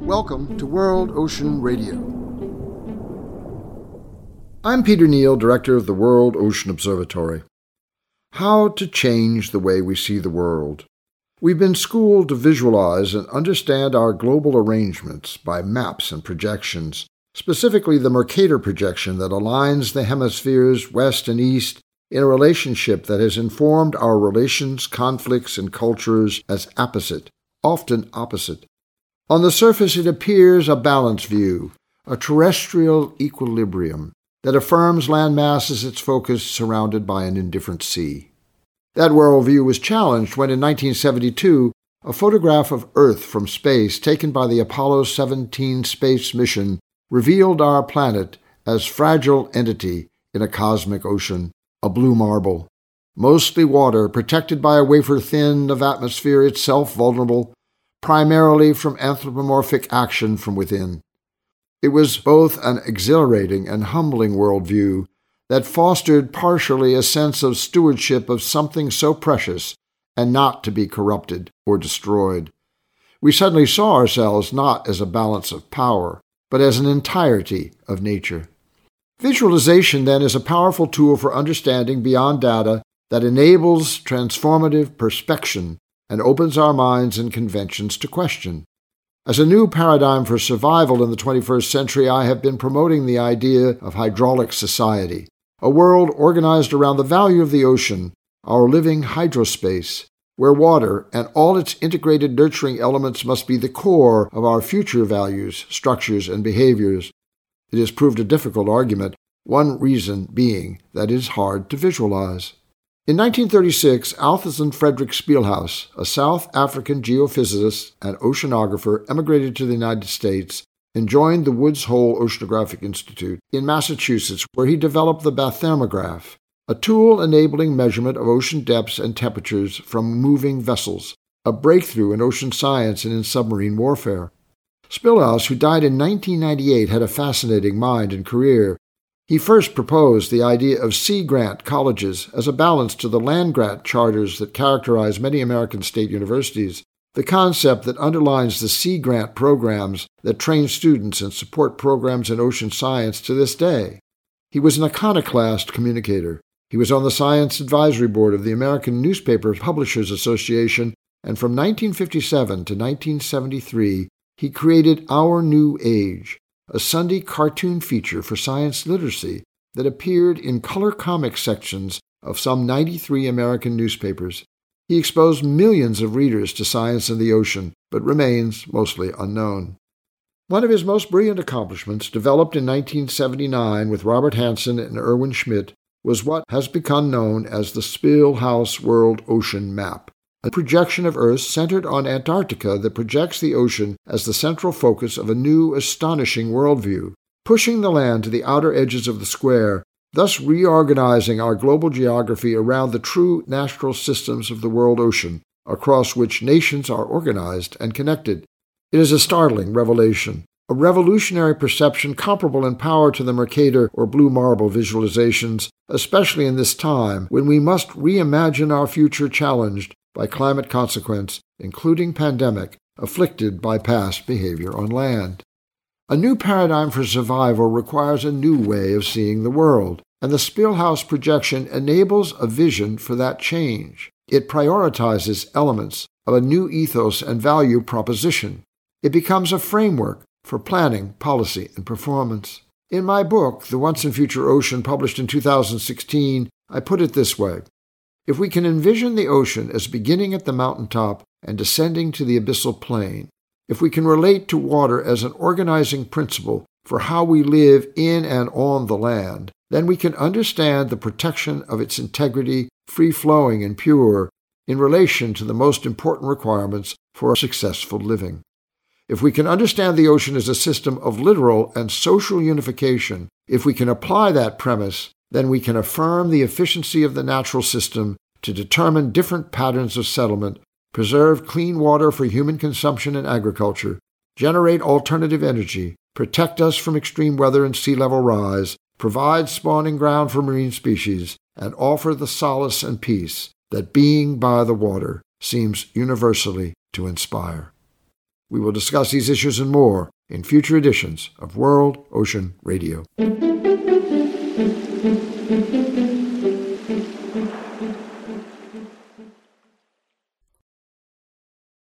Welcome to World Ocean Radio. I'm Peter Neill, Director of the World Ocean Observatory. How to change the way we see the world. We've been schooled to visualize and understand our global arrangements by maps and projections, specifically the Mercator projection that aligns the hemispheres west and east in a relationship that has informed our relations, conflicts, and cultures as apposite, often opposite. On the surface, it appears a balanced view, a terrestrial equilibrium that affirms land mass as its focus surrounded by an indifferent sea. That worldview was challenged when, in 1972, a photograph of Earth from space taken by the Apollo 17 space mission revealed our planet as fragile entity in a cosmic ocean, a blue marble, mostly water, protected by a wafer thin of atmosphere itself vulnerable, primarily from anthropomorphic action from within. It was both an exhilarating and humbling worldview that fostered partially a sense of stewardship of something so precious and not to be corrupted or destroyed. We suddenly saw ourselves not as a balance of power, but as an entirety of nature. Visualization, then, is a powerful tool for understanding beyond data that enables transformative perspection and opens our minds and conventions to question. As a new paradigm for survival in the 21st century, I have been promoting the idea of hydraulic society, a world organized around the value of the ocean, our living hydrospace, where water and all its integrated nurturing elements must be the core of our future values, structures, and behaviors. It has proved a difficult argument, one reason being that it is hard to visualize. In 1936, Athelstan Frederick Spilhaus, a South African geophysicist and oceanographer, emigrated to the United States and joined the Woods Hole Oceanographic Institute in Massachusetts, where he developed the bathythermograph, a tool enabling measurement of ocean depths and temperatures from moving vessels, a breakthrough in ocean science and in submarine warfare. Spilhaus, who died in 1998, had a fascinating mind and career. He first proposed the idea of sea grant colleges as a balance to the land grant charters that characterize many American state universities the concept that underlines the Sea Grant programs that train students and support programs in ocean science to this day. He was an iconoclast communicator. He was on the Science Advisory Board of the American Newspaper Publishers Association, and from 1957 to 1973, he created Our New Age, a Sunday cartoon feature for science literacy that appeared in color comic sections of some 93 American newspapers. He exposed millions of readers to science and the ocean, but remains mostly unknown. One of his most brilliant accomplishments, developed in 1979 with Robert Hansen and Erwin Schmidt, was what has become known as the Spilhaus World Ocean Map, a projection of Earth centered on Antarctica that projects the ocean as the central focus of a new, astonishing worldview, pushing the land to the outer edges of the square thus reorganizing our global geography around the true natural systems of the world ocean, across which nations are organized and connected. It is a startling revelation, a revolutionary perception comparable in power to the Mercator or Blue Marble visualizations, especially in this time when we must reimagine our future challenged by climate consequence, including pandemic, afflicted by past behavior on land. A new paradigm for survival requires a new way of seeing the world, and the Spilhaus projection enables a vision for that change. It prioritizes elements of a new ethos and value proposition. It becomes a framework for planning, policy, and performance. In my book, The Once and Future Ocean, published in 2016, I put it this way If we can envision the ocean as beginning at the mountaintop and descending to the abyssal plain, if we can relate to water as an organizing principle for how we live in and on the land, then we can understand the protection of its integrity, free flowing and pure, in relation to the most important requirements for a successful living. If we can understand the ocean as a system of literal and social unification, if we can apply that premise, then we can affirm the efficiency of the natural system to determine different patterns of settlement preserve clean water for human consumption and agriculture, generate alternative energy, protect us from extreme weather and sea level rise, provide spawning ground for marine species, and offer the solace and peace that being by the water seems universally to inspire. We will discuss these issues and more in future editions of World Ocean Radio.